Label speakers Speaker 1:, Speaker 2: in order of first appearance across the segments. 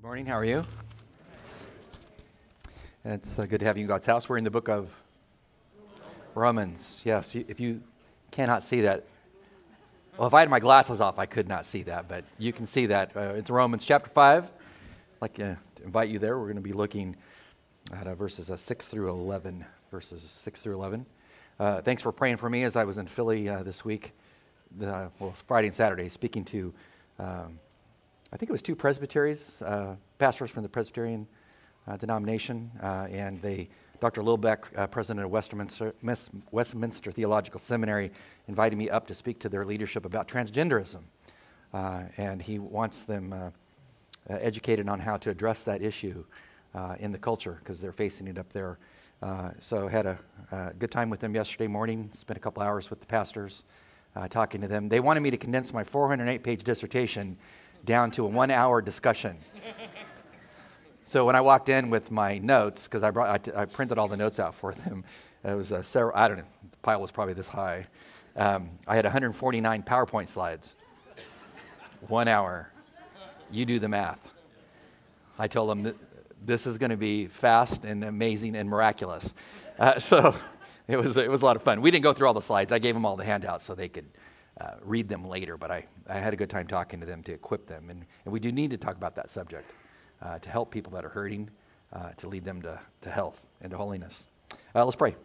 Speaker 1: Good morning. How are you? It's uh, good to have you in God's house. We're in the book of Romans. Yes, you, if you cannot see that, well, if I had my glasses off, I could not see that, but you can see that. Uh, it's Romans chapter 5. I'd like uh, to invite you there. We're going to be looking at uh, verses uh, 6 through 11. Verses 6 through 11. Uh, thanks for praying for me as I was in Philly this week. The, well, Friday and Saturday, speaking to um, I think it was two presbyteries, uh, pastors from the Presbyterian uh, denomination, uh, and they, Dr. Lillback, uh, president of Westminster, Westminster, Theological Seminary, invited me up to speak to their leadership about transgenderism. Uh, and he wants them uh, educated on how to address that issue in the culture because they're facing it up there. so had a good time with them yesterday morning, spent a couple hours with the pastors. talking to them. They wanted me to condense my 408 page dissertation down to a one hour discussion. so when I walked in with my notes, because I, brought, I, t- I printed all the notes out for them, it was a several, I don't know, the pile was probably this high. Um, I had 149 PowerPoint slides. One hour. You do the math. I told them that this is going to be fast and amazing and miraculous. Uh, so it was, it was a lot of fun. We didn't go through all the slides. I gave them all the handouts so they could uh, read them later, but I, I had a good time talking to them to equip them. And, and we do need to talk about that subject uh, to help people that are hurting, uh, to lead them to, to health and to holiness. Uh, let's pray.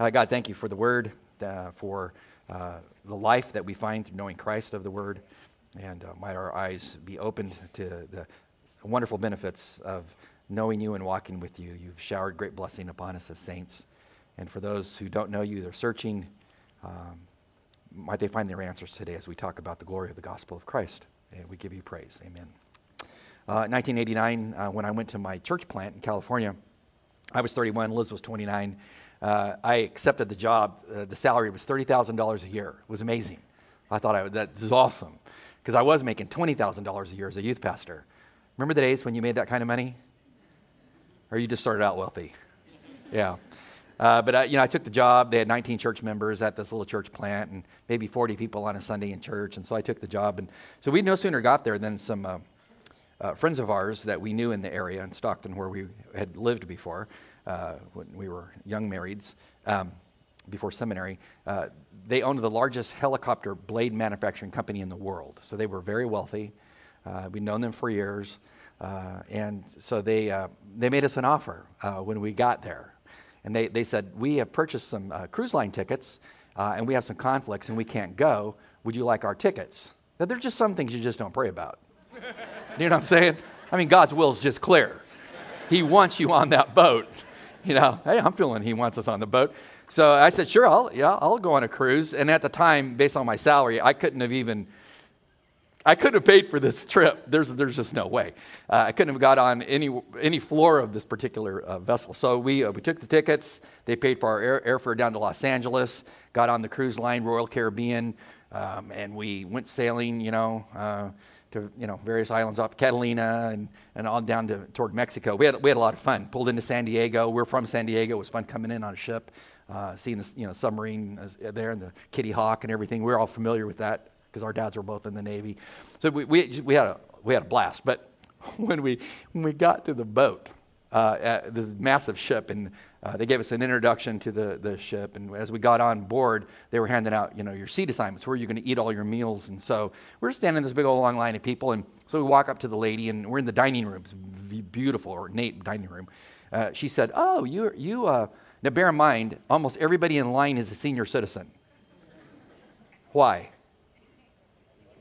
Speaker 1: Uh, God, thank you for the word, uh, for the life that we find through knowing Christ of the word. And might our eyes be opened to the wonderful benefits of knowing you and walking with you. You've showered great blessing upon us as saints. And for those who don't know you, they're searching. Um, might they find their answers today as we talk about the glory of the gospel of Christ. And we give you praise. Amen. Uh, 1989, uh, when I went to my church plant in California, I was 31, Liz was 29. Uh, I accepted the job. Uh, the salary was $30,000 a year. It was amazing. I thought I, that was awesome because I was making $20,000 a year as a youth pastor. Remember the days when you made that kind of money? Or you just started out wealthy? Yeah. Uh, but I, you know, I took the job. They had 19 church members at this little church plant, and maybe 40 people on a Sunday in church. And so I took the job, and so we no sooner got there than some uh, uh, friends of ours that we knew in the area in Stockton, where we had lived before uh, when we were young marrieds, um, before seminary. Uh, they owned the largest helicopter blade manufacturing company in the world, so they were very wealthy. Uh, we'd known them for years. and so they, they made us an offer when we got there and they, they said, We have purchased some uh, cruise line tickets uh, and we have some conflicts and we can't go. Would you like our tickets? Now, there's just some things you just don't pray about. you know what I'm saying? I mean, God's will is just clear. He wants you on that boat. You know, hey, I'm feeling He wants us on the boat. So I said, sure, I'll, yeah, I'll go on a cruise. And at the time, based on my salary, I couldn't have even I couldn't have paid for this trip. There's, there's just no way. Uh, I couldn't have got on any, any floor of this particular uh, vessel. So we, uh, we took the tickets. They paid for our air, airfare down to Los Angeles, got on the cruise line, Royal Caribbean, um, and we went sailing, you know, uh, to you know various islands off Catalina and, and on down to toward Mexico. We had, we had a lot of fun. Pulled into San Diego. We're from San Diego. It was fun coming in on a ship, uh, seeing the you know, submarine there and the Kitty Hawk and everything. We we're all familiar with that because our dads were both in the Navy. So we, we, we, had, a, we had a blast. But when we, when we got to the boat, uh, this massive ship, and uh, they gave us an introduction to the, the ship. And as we got on board, they were handing out, you know, your seat assignments, where you're going to eat all your meals. And so we're standing in this big old long line of people. And so we walk up to the lady, and we're in the dining room. It's beautiful, ornate dining room. Uh, she said, "Oh, you, you." Uh, now, bear in mind, almost everybody in line is a senior citizen. Why?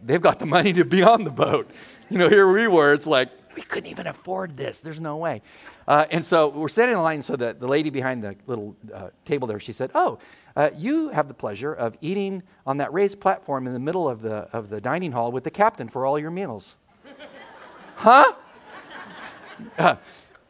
Speaker 1: They've got the money to be on the boat. You know, here we were, it's like, we couldn't even afford this. There's no way. Uh, and so we're standing in line. So the, the lady behind the little uh, table there, she said, Oh, uh, you have the pleasure of eating on that raised platform in the middle of the, of the dining hall with the captain for all your meals. huh? Uh,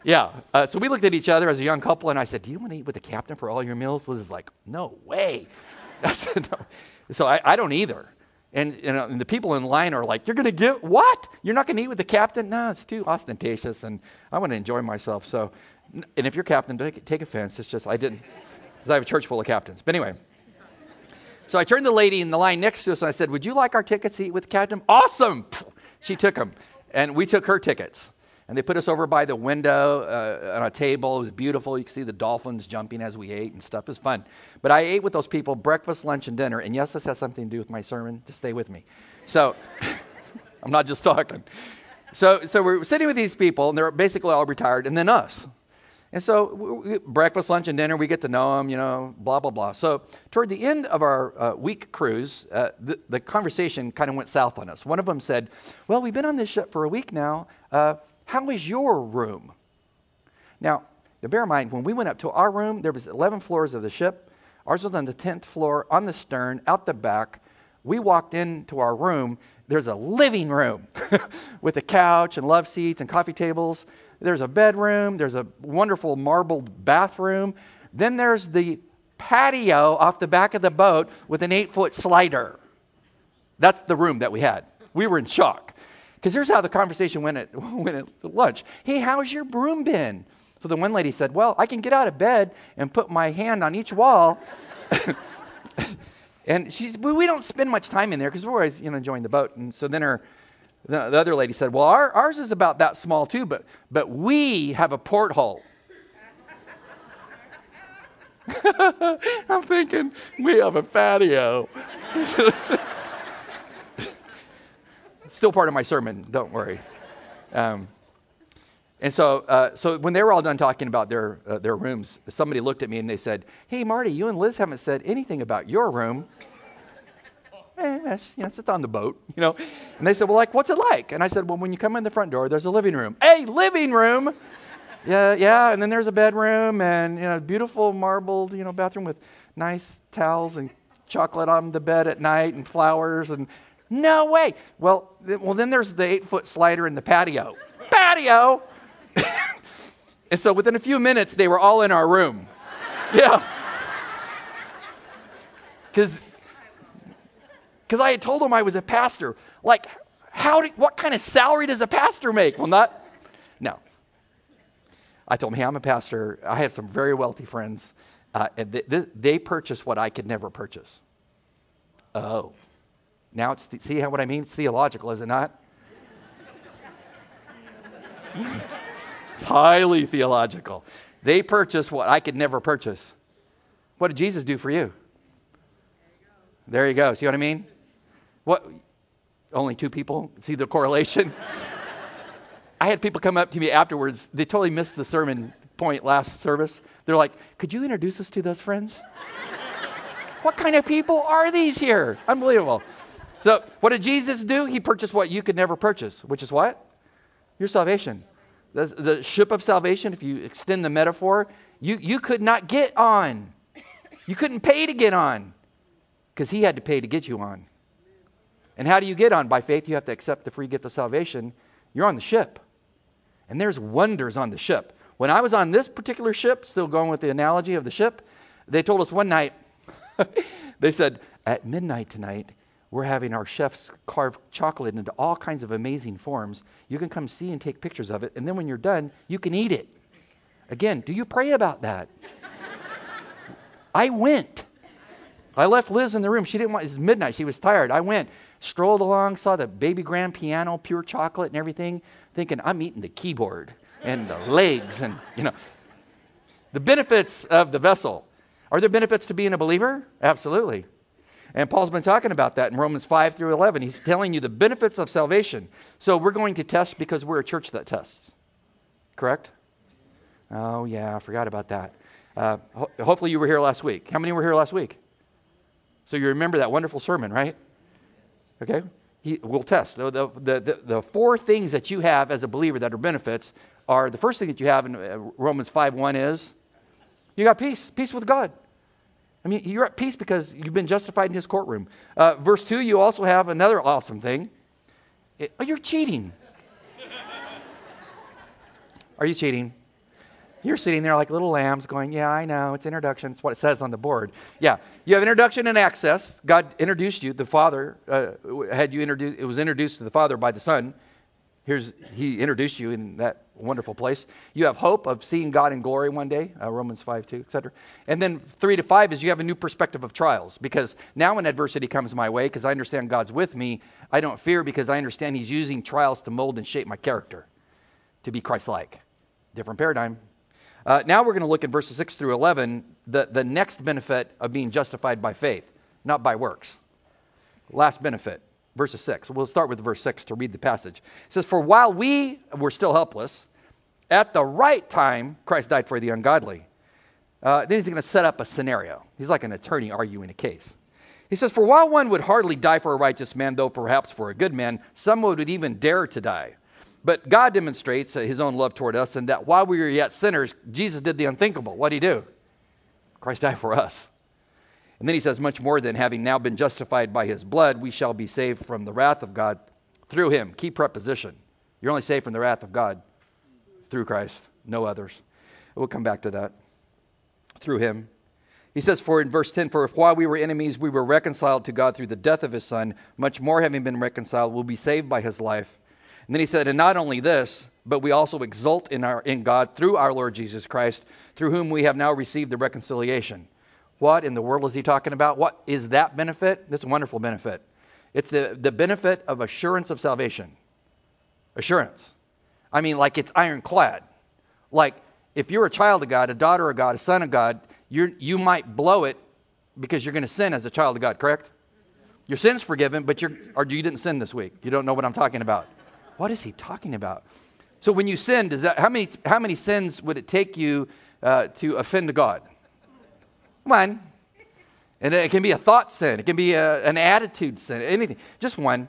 Speaker 1: yeah. Uh, so we looked at each other as a young couple, and I said, Do you want to eat with the captain for all your meals? Liz is like, No way. I said, No. So I, I don't either. And, know, and the people in line are like, You're going to give what? You're not going to eat with the captain? No, it's too ostentatious, and I want to enjoy myself. So, and if you're captain, take, take offense. It's just, I didn't, because I have a church full of captains. But anyway, so I turned the lady in the line next to us and I said, Would you like our tickets to eat with the captain? Awesome! She took them. And we took her tickets. And they put us over by the window uh, on a table. It was beautiful. You could see the dolphins jumping as we ate and stuff. It was fun. But I ate with those people breakfast, lunch, and dinner. And yes, this has something to do with my sermon. Just stay with me. So I'm not just talking. So, so we're sitting with these people, and they're basically all retired, and then us. And so, we, breakfast, lunch, and dinner, we get to know them, you know, blah, blah, blah. So, toward the end of our uh, week cruise, uh, the, the, conversation kind of went south on us. One of them said, Well, we've been on this ship for a week now. Uh, how is your room? Now, to bear in mind, when we went up to our room, there was 11 floors of the ship. Ours was on the 10th floor, on the stern, out the back. We walked into our room. There's a living room with a couch and love seats and coffee tables. There's a bedroom, there's a wonderful marbled bathroom. Then there's the patio off the back of the boat with an eight foot slider. That's the room that we had. We were in shock. Because here's how the conversation went at, went at lunch. Hey, how's your broom been? So the one lady said, Well, I can get out of bed and put my hand on each wall. and she's, we don't spend much time in there because we're always you know, enjoying the boat. And so then her the, the other lady said, Well, our, ours is about that small too, but, but we have a porthole. I'm thinking, we have a patio. Still part of my sermon, don't worry. Um, and so, uh, so when they were all done talking about their, uh, their rooms, somebody looked at me and they said, Hey, Marty, you and Liz haven't said anything about your room eh, you know, it's on the boat, you know. And they said, well, like, what's it like? And I said, well, when you come in the front door, there's a living room. A living room? yeah, yeah. And then there's a bedroom and, you know, beautiful marbled, you know, bathroom with nice towels and chocolate on the bed at night and flowers and no way. Well, th- well, then there's the eight foot slider in the patio. patio. and so within a few minutes, they were all in our room. yeah. Because because I had told him I was a pastor. Like, how do, what kind of salary does a pastor make? Well, not, no. I told him, hey, I'm a pastor. I have some very wealthy friends. Uh, and th- th- they purchase what I could never purchase. Oh. Now it's, th- see how what I mean? It's theological, is it not? it's highly theological. They purchase what I could never purchase. What did Jesus do for you? There you go. See what I mean? What? Only two people? See the correlation? I had people come up to me afterwards. They totally missed the sermon point last service. They're like, Could you introduce us to those friends? what kind of people are these here? Unbelievable. So, what did Jesus do? He purchased what you could never purchase, which is what? Your salvation. The, the ship of salvation, if you extend the metaphor, you, you could not get on. You couldn't pay to get on because he had to pay to get you on. And how do you get on? By faith, you have to accept the free gift of salvation. You're on the ship. And there's wonders on the ship. When I was on this particular ship, still going with the analogy of the ship, they told us one night, they said, at midnight tonight, we're having our chefs carve chocolate into all kinds of amazing forms. You can come see and take pictures of it. And then when you're done, you can eat it. Again, do you pray about that? I went. I left Liz in the room. She didn't want, it was midnight. She was tired. I went strolled along, saw the baby grand piano, pure chocolate and everything, thinking, I'm eating the keyboard and the legs and, you know. The benefits of the vessel. Are there benefits to being a believer? Absolutely. And Paul's been talking about that in Romans 5 through 11. He's telling you the benefits of salvation. So we're going to test because we're a church that tests. Correct? Oh, yeah, I forgot about that. Uh, ho- hopefully you were here last week. How many were here last week? So you remember that wonderful sermon, right? Okay? He, we'll test. The, the, the, the, four things that you have as a believer that are benefits are the first thing that you have in uh, Romans 5 1 is you got peace, peace with God. I mean, you're at peace because you've been justified in his courtroom. Uh, verse 2, you also have another awesome thing. It, oh, you're cheating. are you cheating? You're sitting there like little lambs going, Yeah, I know. It's introduction. It's what it says on the board. Yeah. You have introduction and access. God introduced you. The Father uh, had you introduced, it was introduced to the Father by the Son. Here's, he introduced you in that wonderful place. You have hope of seeing God in glory one day, uh, Romans 5, 2, etc. And then 3 to 5 is you have a new perspective of trials because now when adversity comes my way, because I understand God's with me, I don't fear because I understand He's using trials to mold and shape my character to be Christ like. Different paradigm. Uh, now we're going to look at verses 6 through 11, the, the next benefit of being justified by faith, not by works. Last benefit, verses 6. We'll start with verse 6 to read the passage. It says, For while we were still helpless, at the right time, Christ died for the ungodly. Uh, then he's going to set up a scenario. He's like an attorney arguing a case. He says, For while one would hardly die for a righteous man, though perhaps for a good man, some would even dare to die. But God demonstrates his own love toward us, and that while we were yet sinners, Jesus did the unthinkable. What did he do? Christ died for us. And then he says, Much more than having now been justified by his blood, we shall be saved from the wrath of God through him. Key preposition. You're only saved from the wrath of God through Christ, no others. We'll come back to that. Through him. He says, For in verse 10, For if while we were enemies, we were reconciled to God through the death of his Son, much more having been reconciled, will be saved by his life. And then he said, And not only this, but we also exult in, our, in God through our Lord Jesus Christ, through whom we have now received the reconciliation. What in the world is he talking about? What is that benefit? That's a wonderful benefit. It's the, the benefit of assurance of salvation. Assurance. I mean, like it's ironclad. Like if you're a child of God, a daughter of God, a son of God, you you might blow it because you're going to sin as a child of God, correct? Your sin's forgiven, but you're, or you didn't sin this week. You don't know what I'm talking about. What is he talking about? So when you sin, does that, how, many, how many sins would it take you uh, to offend God? One. And it can be a thought sin, it can be a, an attitude sin, anything, just one.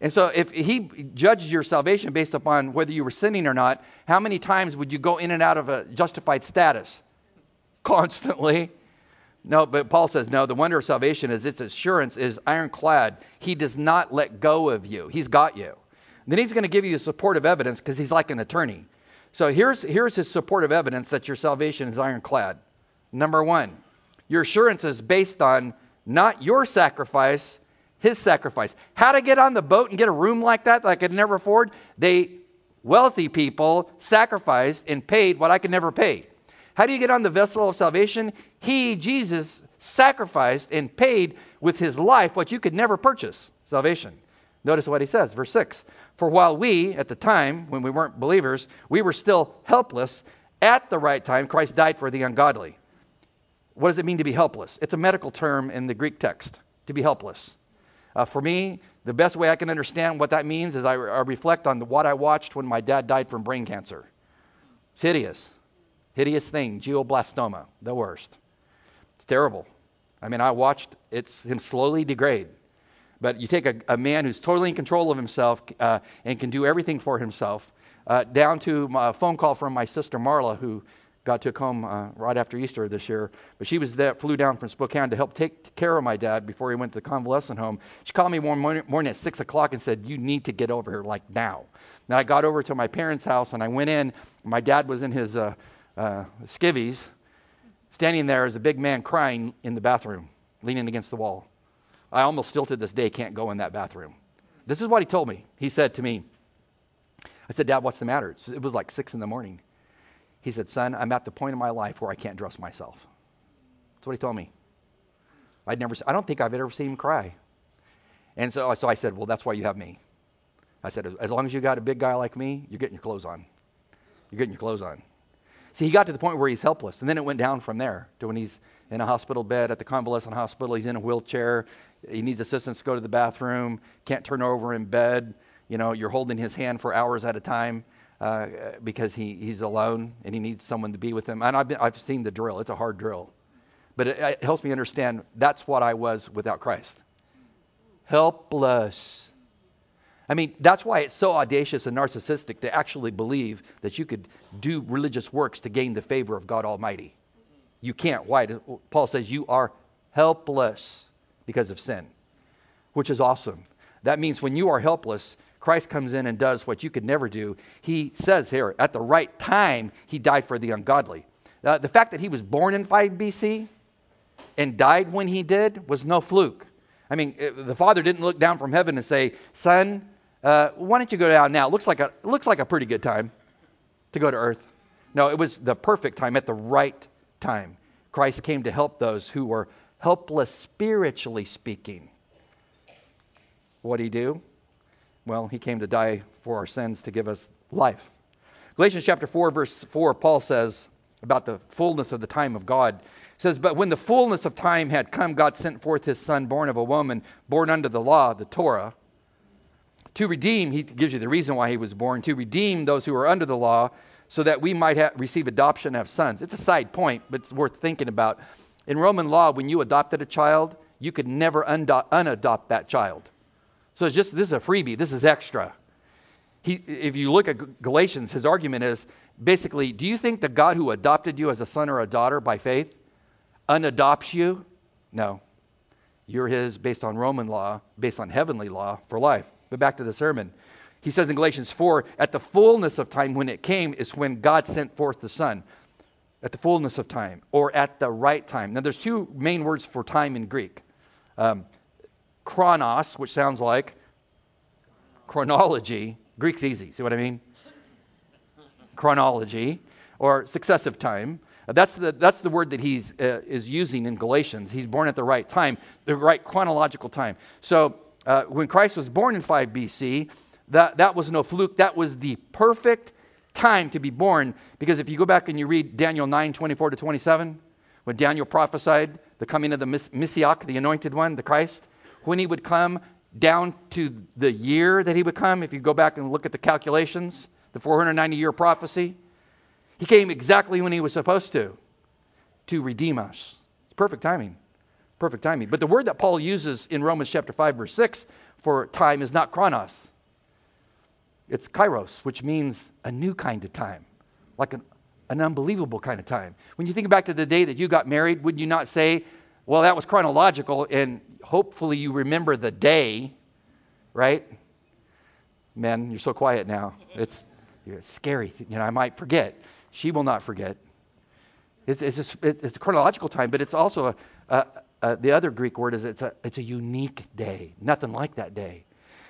Speaker 1: And so, if he judges your salvation based upon whether you were sinning or not, how many times would you go in and out of a justified status? Constantly. No, but Paul says, no, the wonder of salvation is its assurance is ironclad. He does not let go of you, he's got you. And then he's going to give you supportive evidence because he's like an attorney. So, here's, here's his supportive evidence that your salvation is ironclad. Number one, your assurance is based on not your sacrifice, his sacrifice. How to get on the boat and get a room like that that I could never afford? They, wealthy people, sacrificed and paid what I could never pay. How do you get on the vessel of salvation? He, Jesus, sacrificed and paid with his life what you could never purchase salvation. Notice what he says, verse 6 For while we, at the time when we weren't believers, we were still helpless, at the right time, Christ died for the ungodly. What does it mean to be helpless? It's a medical term in the Greek text, to be helpless. Uh, for me, the best way I can understand what that means is I, I reflect on what I watched when my dad died from brain cancer. It's hideous. Hideous thing, glioblastoma, the worst. It's terrible. I mean, I watched it's him slowly degrade. But you take a, a man who's totally in control of himself uh, and can do everything for himself, uh, down to a phone call from my sister Marla, who God took home uh, right after Easter this year. But she was there, flew down from Spokane to help take care of my dad before he went to the convalescent home. She called me one morning, morning at 6 o'clock and said, You need to get over here, like now. Then I got over to my parents' house and I went in. My dad was in his uh, uh, skivvies, standing there as a big man crying in the bathroom, leaning against the wall. I almost still to this day can't go in that bathroom. This is what he told me. He said to me, I said, Dad, what's the matter? It was like 6 in the morning. He said, Son, I'm at the point in my life where I can't dress myself. That's what he told me. I'd never, I don't think I've ever seen him cry. And so, so I said, Well, that's why you have me. I said, As long as you got a big guy like me, you're getting your clothes on. You're getting your clothes on. See, he got to the point where he's helpless. And then it went down from there to when he's in a hospital bed at the convalescent hospital. He's in a wheelchair. He needs assistance to go to the bathroom, can't turn over in bed. You know, you're holding his hand for hours at a time uh, because he, he's alone and he needs someone to be with him. And I've, been, I've seen the drill, it's a hard drill. But it, it helps me understand that's what I was without Christ helpless. I mean, that's why it's so audacious and narcissistic to actually believe that you could do religious works to gain the favor of God Almighty. You can't. Why? Paul says you are helpless because of sin, which is awesome. That means when you are helpless, Christ comes in and does what you could never do. He says here, at the right time, he died for the ungodly. Uh, the fact that he was born in 5 BC and died when he did was no fluke. I mean, uh, the father didn't look down from heaven and say, Son, uh, why don't you go down now? It looks like, a, looks like a pretty good time to go to earth. No, it was the perfect time at the right time. Christ came to help those who were helpless spiritually speaking. What did he do? Well, he came to die for our sins to give us life. Galatians chapter 4, verse 4, Paul says about the fullness of the time of God. He says, But when the fullness of time had come, God sent forth his son, born of a woman, born under the law, the Torah, to redeem, he gives you the reason why he was born, to redeem those who are under the law, so that we might have, receive adoption have sons. It's a side point, but it's worth thinking about. In Roman law, when you adopted a child, you could never unadopt that child. So just this is a freebie. This is extra. He, if you look at Galatians, his argument is basically, do you think the God who adopted you as a son or a daughter by faith unadopts you? No. You're his based on Roman law, based on heavenly law for life. But back to the sermon. He says in Galatians 4 at the fullness of time, when it came, is when God sent forth the Son. At the fullness of time, or at the right time. Now, there's two main words for time in Greek um, chronos, which sounds like chronology. Greek's easy. See what I mean? chronology, or successive time. That's the, that's the word that he uh, is using in Galatians. He's born at the right time, the right chronological time. So uh, when Christ was born in 5 BC, that, that was no fluke. That was the perfect time to be born. Because if you go back and you read Daniel 9 24 to 27, when Daniel prophesied the coming of the Messiah, the anointed one, the Christ, when he would come down to the year that he would come, if you go back and look at the calculations, the 490 year prophecy, he came exactly when he was supposed to, to redeem us. It's perfect timing. Perfect timing. But the word that Paul uses in Romans chapter 5, verse 6 for time is not chronos. It's kairos, which means a new kind of time, like an, an unbelievable kind of time. When you think back to the day that you got married, would you not say, well, that was chronological, and hopefully you remember the day, right? Men, you're so quiet now. It's, scary. You know, I might forget. She will not forget. It's, it's, just, it's a chronological time, but it's also a, a, uh, the other Greek word is it's a, it's a unique day, nothing like that day.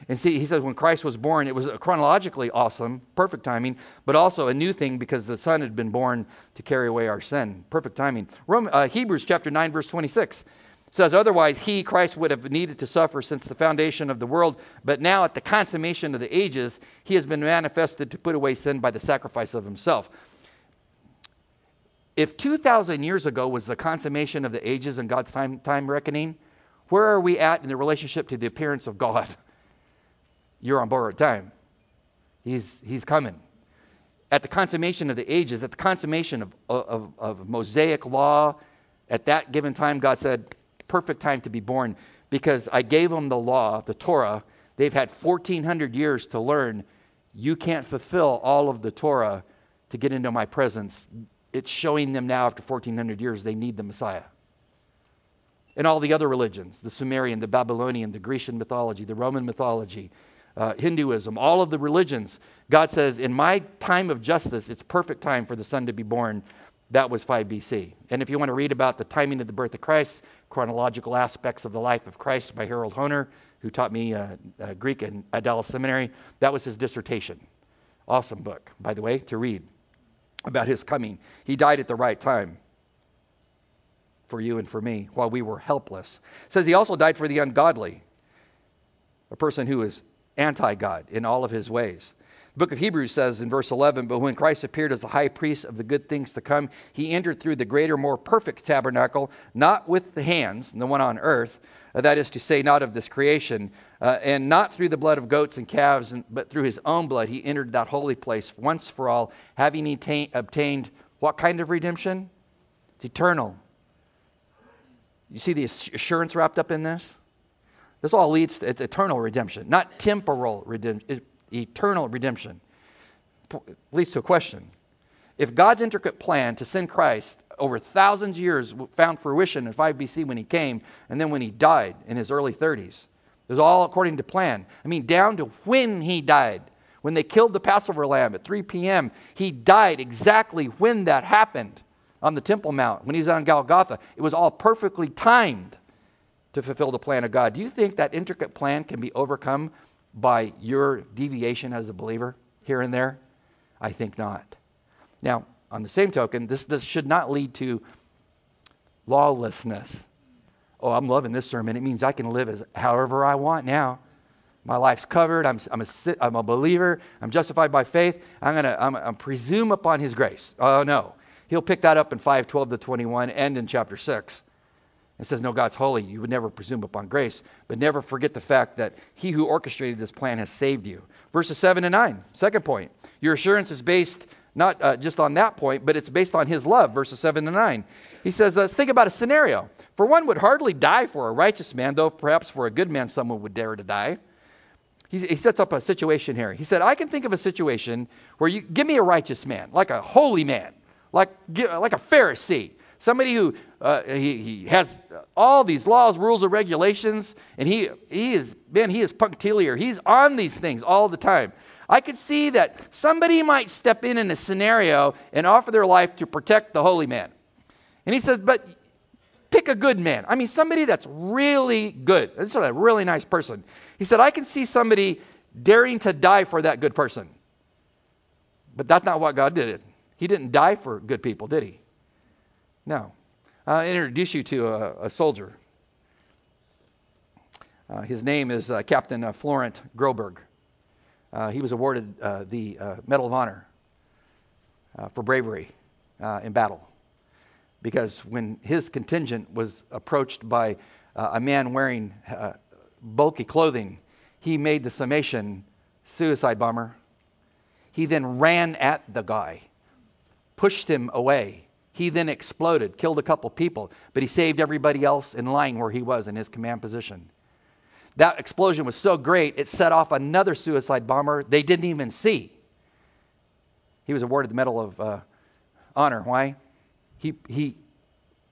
Speaker 1: And see, he says when Christ was born, it was chronologically awesome, perfect timing, but also a new thing because the Son had been born to carry away our sin. Perfect timing. Rome, uh, Hebrews chapter 9, verse 26 says, Otherwise, he, Christ, would have needed to suffer since the foundation of the world, but now at the consummation of the ages, he has been manifested to put away sin by the sacrifice of himself. If 2,000 years ago was the consummation of the ages and God's time, time reckoning, where are we at in the relationship to the appearance of God? You're on borrowed time. He's, he's coming. At the consummation of the ages, at the consummation of, of, of Mosaic law, at that given time, God said, perfect time to be born because I gave them the law, the Torah. They've had 1,400 years to learn. You can't fulfill all of the Torah to get into my presence it's showing them now after 1400 years they need the Messiah. And all the other religions the Sumerian, the Babylonian, the Grecian mythology, the Roman mythology, uh, Hinduism, all of the religions, God says, in my time of justice, it's perfect time for the Son to be born. That was 5 BC. And if you want to read about the timing of the birth of Christ, chronological aspects of the life of Christ by Harold Hoehner, who taught me uh, uh, Greek in, at Dallas Seminary, that was his dissertation. Awesome book, by the way, to read about his coming. He died at the right time for you and for me while we were helpless. It says he also died for the ungodly, a person who is anti God in all of his ways. The book of Hebrews says in verse 11, But when Christ appeared as the high priest of the good things to come, he entered through the greater, more perfect tabernacle, not with the hands, the one on earth, uh, that is to say, not of this creation, uh, and not through the blood of goats and calves, and, but through his own blood, he entered that holy place once for all, having obtained what kind of redemption? It's eternal. You see the assurance wrapped up in this? This all leads to eternal redemption, not temporal redemption, eternal redemption. leads to a question. If God's intricate plan to send Christ over thousands of years found fruition in 5 BC when he came, and then when he died in his early 30s. It was all according to plan. I mean, down to when he died. When they killed the Passover lamb at 3 p.m., he died exactly when that happened on the Temple Mount, when he was on Golgotha. It was all perfectly timed to fulfill the plan of God. Do you think that intricate plan can be overcome by your deviation as a believer here and there? I think not. Now, on the same token, this, this should not lead to lawlessness. Oh, I'm loving this sermon. It means I can live as however I want now. My life's covered. I'm, I'm, a, I'm a believer. I'm justified by faith. I'm going to I'm, I'm presume upon his grace. Oh, no. He'll pick that up in 5 12 to 21 and in chapter 6. It says, No, God's holy. You would never presume upon grace, but never forget the fact that he who orchestrated this plan has saved you. Verses 7 and 9, second point. Your assurance is based not uh, just on that point, but it's based on his love, verses 7 and 9. He says, Let's think about a scenario. For one would hardly die for a righteous man, though perhaps for a good man someone would dare to die. He, he sets up a situation here. He said, I can think of a situation where you give me a righteous man, like a holy man, like, like a Pharisee Somebody who uh, he, he has all these laws, rules, and regulations, and he, he is, man, he is punctiliar. He's on these things all the time. I could see that somebody might step in in a scenario and offer their life to protect the holy man. And he says, but pick a good man. I mean, somebody that's really good. This is a really nice person. He said, I can see somebody daring to die for that good person. But that's not what God did. He didn't die for good people, did he? No. I'll introduce you to a, a soldier. Uh, his name is uh, Captain uh, Florent Groberg. Uh, he was awarded uh, the uh, Medal of Honor for bravery in battle because when his contingent was approached by a man wearing bulky clothing, he made the summation suicide bomber. He then ran at the guy, pushed him away, he then exploded, killed a couple people, but he saved everybody else in line where he was in his command position. That explosion was so great, it set off another suicide bomber they didn't even see. He was awarded the Medal of uh, Honor. Why? He, he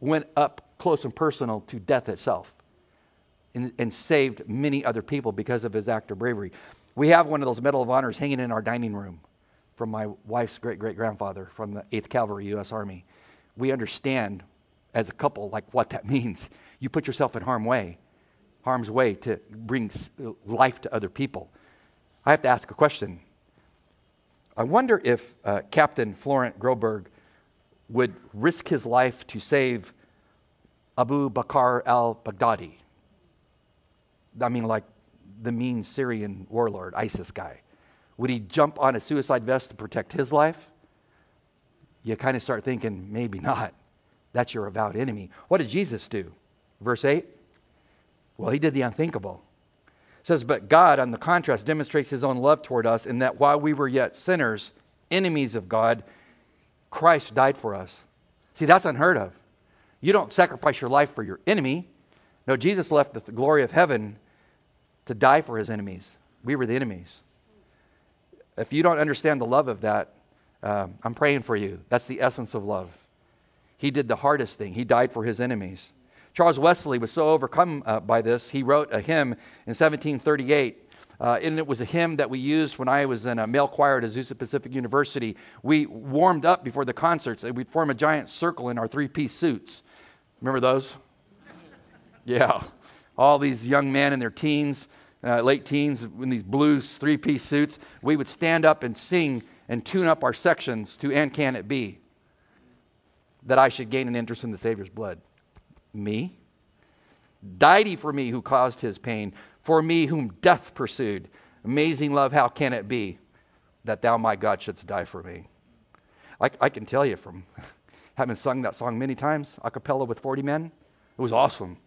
Speaker 1: went up close and personal to death itself and, and saved many other people because of his act of bravery. We have one of those Medal of Honors hanging in our dining room from my wife's great great grandfather from the 8th Cavalry U.S. Army we understand as a couple like what that means. You put yourself in harm way, harm's way to bring life to other people. I have to ask a question. I wonder if uh, Captain Florent Groberg would risk his life to save Abu Bakr al Baghdadi. I mean, like the mean Syrian warlord, ISIS guy. Would he jump on a suicide vest to protect his life? You kind of start thinking, maybe not. That's your avowed enemy. What did Jesus do? Verse 8. Well, he did the unthinkable. It says, But God, on the contrast, demonstrates his own love toward us in that while we were yet sinners, enemies of God, Christ died for us. See, that's unheard of. You don't sacrifice your life for your enemy. No, Jesus left the glory of heaven to die for his enemies. We were the enemies. If you don't understand the love of that, um, I'm praying for you. That's the essence of love. He did the hardest thing, he died for his enemies. Charles Wesley was so overcome uh, by this, he wrote a hymn in 1738. Uh, and it was a hymn that we used when I was in a male choir at Azusa Pacific University. We warmed up before the concerts. We'd form a giant circle in our three piece suits. Remember those? yeah. All these young men in their teens, uh, late teens, in these blues three piece suits. We would stand up and sing and tune up our sections to and can it be that I should gain an interest in the Savior's blood? Me? Died he for me who caused his pain, for me whom death pursued. Amazing love, how can it be that thou, my God, shouldst die for me? I, I can tell you from having sung that song many times, a cappella with 40 men, it was awesome.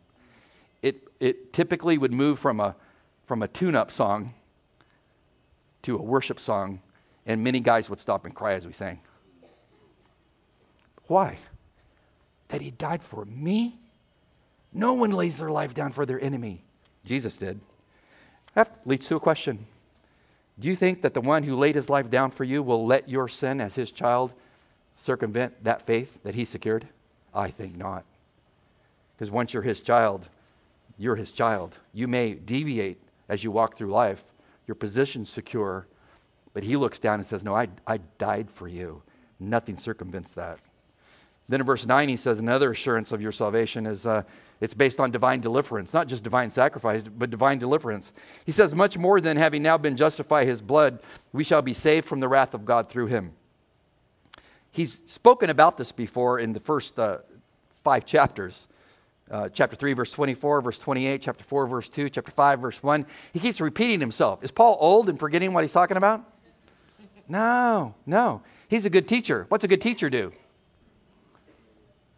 Speaker 1: It, it typically would move from a, from a tune up song to a worship song and many guys would stop and cry as we sang. Why? That he died for me? No one lays their life down for their enemy. Jesus did. That leads to a question. Do you think that the one who laid his life down for you will let your sin as his child circumvent that faith that he secured? I think not. Because once you're his child, you're his child. You may deviate as you walk through life. Your position's secure, but he looks down and says, No, I, I died for you. Nothing circumvents that. Then in verse 9, he says, Another assurance of your salvation is uh, it's based on divine deliverance, not just divine sacrifice, but divine deliverance. He says, Much more than having now been justified his blood, we shall be saved from the wrath of God through him. He's spoken about this before in the first uh, five chapters. uh, chapter 3, verse 24, verse 28, chapter 4, verse 2, chapter 5, verse 1. He keeps repeating himself. Is Paul old and forgetting what he's talking about? No, no. He's a good teacher. What's a good teacher do?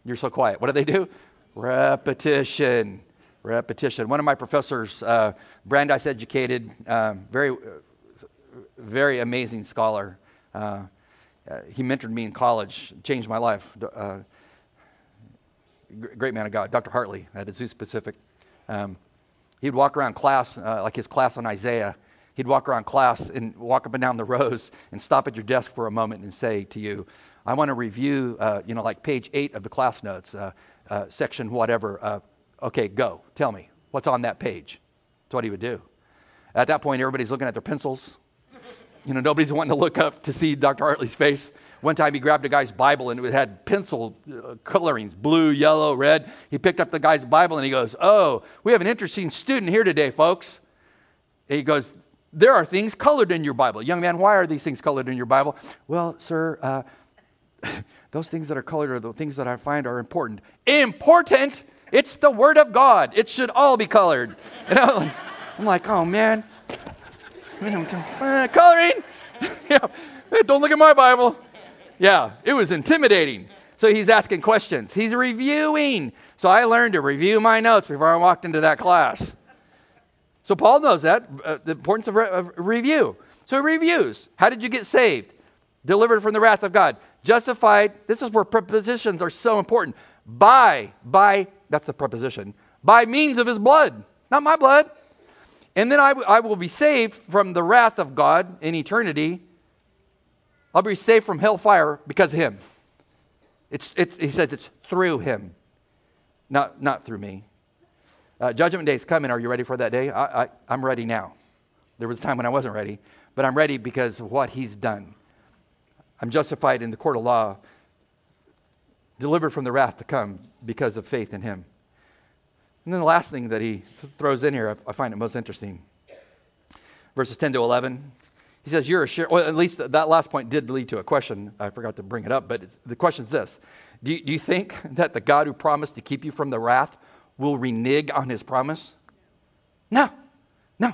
Speaker 1: You're so quiet. What do they do? Repetition. Repetition. One of my professors, uh, Brandeis educated, um, very, very amazing scholar. Uh, uh, he mentored me in college, changed my life. Uh, great man of God, Dr. Hartley at Azusa Pacific. Um, he'd walk around class, uh, like his class on Isaiah. He'd walk around class and walk up and down the rows and stop at your desk for a moment and say to you, I want to review, uh, you know, like page eight of the class notes, uh, uh, section whatever. Uh, okay, go. Tell me. What's on that page? That's what he would do. At that point, everybody's looking at their pencils. You know, nobody's wanting to look up to see Dr. Hartley's face. One time he grabbed a guy's Bible and it had pencil uh, colorings blue, yellow, red. He picked up the guy's Bible and he goes, Oh, we have an interesting student here today, folks. And he goes, There are things colored in your Bible. Young man, why are these things colored in your Bible? Well, sir, uh, those things that are colored are the things that I find are important. Important? It's the Word of God. It should all be colored. And I'm like, oh man, coloring? yeah. Don't look at my Bible. Yeah, it was intimidating. So he's asking questions. He's reviewing. So I learned to review my notes before I walked into that class. So Paul knows that, uh, the importance of, re- of review. So he reviews. How did you get saved? Delivered from the wrath of God. Justified. This is where prepositions are so important. By, by, that's the preposition. By means of his blood. Not my blood. And then I, will be saved from the wrath of God in eternity I'll be saved from hellfire because of him. It's, it's, he says it's through him, not, not through me. Uh, judgment day is coming. Are you ready for that day? I, I, I'm ready now. There was a time when I wasn't ready, but I'm ready because of what he's done. I'm justified in the court of law, delivered from the wrath to come because of faith in him. And then the last thing that he th- throws in here, I, I find it most interesting. Verses 10 to 11. He says, You're a share. Well, at least that last point did lead to a question. I forgot to bring it up, but the question is this do you, do you think that the God who promised to keep you from the wrath will renege on his promise? No, no.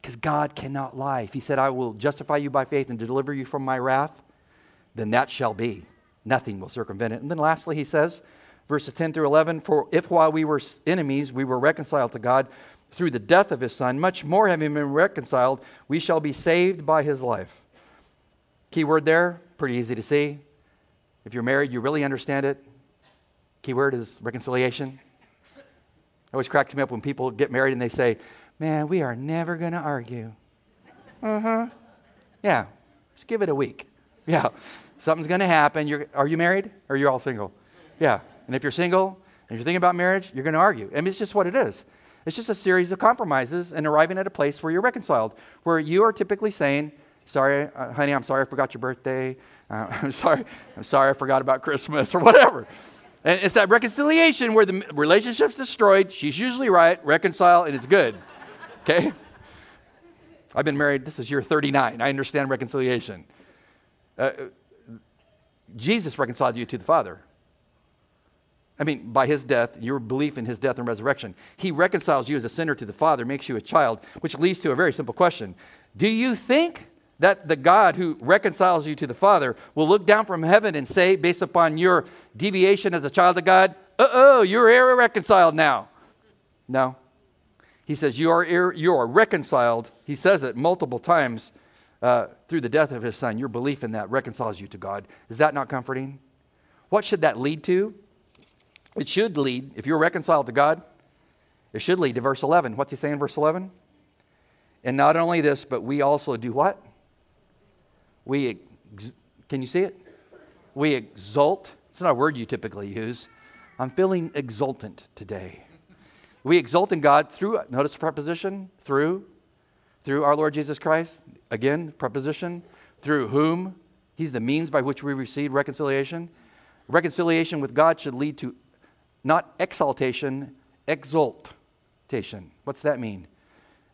Speaker 1: Because God cannot lie. If he said, I will justify you by faith and deliver you from my wrath, then that shall be. Nothing will circumvent it. And then lastly, he says, verses 10 through 11 For if while we were enemies, we were reconciled to God through the death of his son, much more having been reconciled, we shall be saved by his life. Key word there, pretty easy to see. If you're married, you really understand it. Key word is reconciliation. It always cracks me up when people get married and they say, Man, we are never going to argue. Uh huh. Yeah, just give it a week. Yeah, something's going to happen. You're, are you married or you're all single? Yeah, and if you're single and you're thinking about marriage, you're going to argue. I mean, it's just what it is. It's just a series of compromises and arriving at a place where you're reconciled, where you are typically saying, Sorry, uh, honey, I'm sorry I forgot your birthday. Uh, I'm sorry, I'm sorry I forgot about Christmas or whatever. And it's that reconciliation where the relationship's destroyed. She's usually right, reconcile, and it's good. Okay? I've been married, this is year 39. I understand reconciliation. Uh, Jesus reconciled you to the Father. I mean, by his death, your belief in his death and resurrection. He reconciles you as a sinner to the Father, makes you a child, which leads to a very simple question Do you think that the God who reconciles you to the Father will look down from heaven and say, based upon your deviation as a child of God, uh oh, you're irreconciled now? No. He says, you are, ir- you are reconciled. He says it multiple times uh, through the death of his son. Your belief in that reconciles you to God. Is that not comforting? What should that lead to? It should lead, if you're reconciled to God, it should lead to verse 11. What's he saying in verse 11? And not only this, but we also do what? We, ex- can you see it? We exult. It's not a word you typically use. I'm feeling exultant today. We exult in God through, notice the preposition, through, through our Lord Jesus Christ. Again, preposition, through whom. He's the means by which we receive reconciliation. Reconciliation with God should lead to not exaltation, exultation. What's that mean?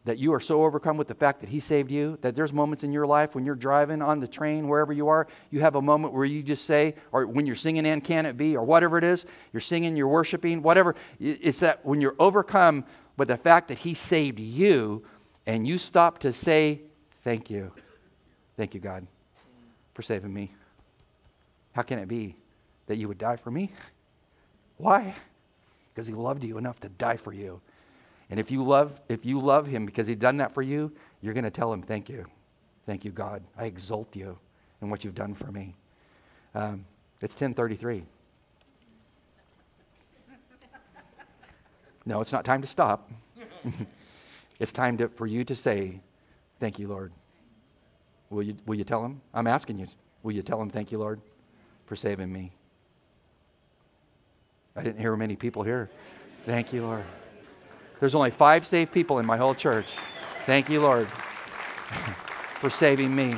Speaker 1: That you are so overcome with the fact that He saved you that there's moments in your life when you're driving on the train, wherever you are, you have a moment where you just say, or when you're singing And Can It Be, or whatever it is, you're singing, you're worshiping, whatever. It's that when you're overcome with the fact that He saved you and you stop to say, Thank you. Thank you, God, for saving me. How can it be that you would die for me? Why? Because He loved you enough to die for you. And if you love, if you love him because he's done that for you, you're going to tell him, thank you. Thank you, God. I exalt you in what you've done for me. Um, it's 1033. No, it's not time to stop. it's time to, for you to say, thank you, Lord. Will you, will you tell him? I'm asking you. Will you tell him, thank you, Lord, for saving me? I didn't hear many people here. Thank you, Lord. There's only five saved people in my whole church. Thank you, Lord, for saving me.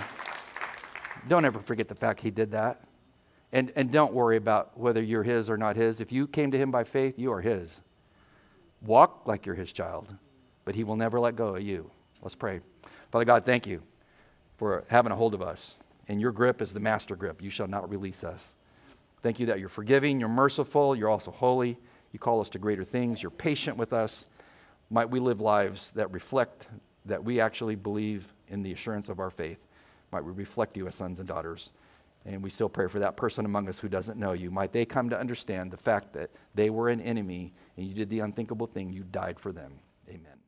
Speaker 1: Don't ever forget the fact He did that. And, and don't worry about whether you're His or not His. If you came to Him by faith, you are His. Walk like you're His child, but He will never let go of you. Let's pray. Father God, thank you for having a hold of us. And your grip is the master grip. You shall not release us. Thank you that you're forgiving, you're merciful, you're also holy. You call us to greater things, you're patient with us. Might we live lives that reflect that we actually believe in the assurance of our faith. Might we reflect you as sons and daughters. And we still pray for that person among us who doesn't know you. Might they come to understand the fact that they were an enemy and you did the unthinkable thing, you died for them. Amen.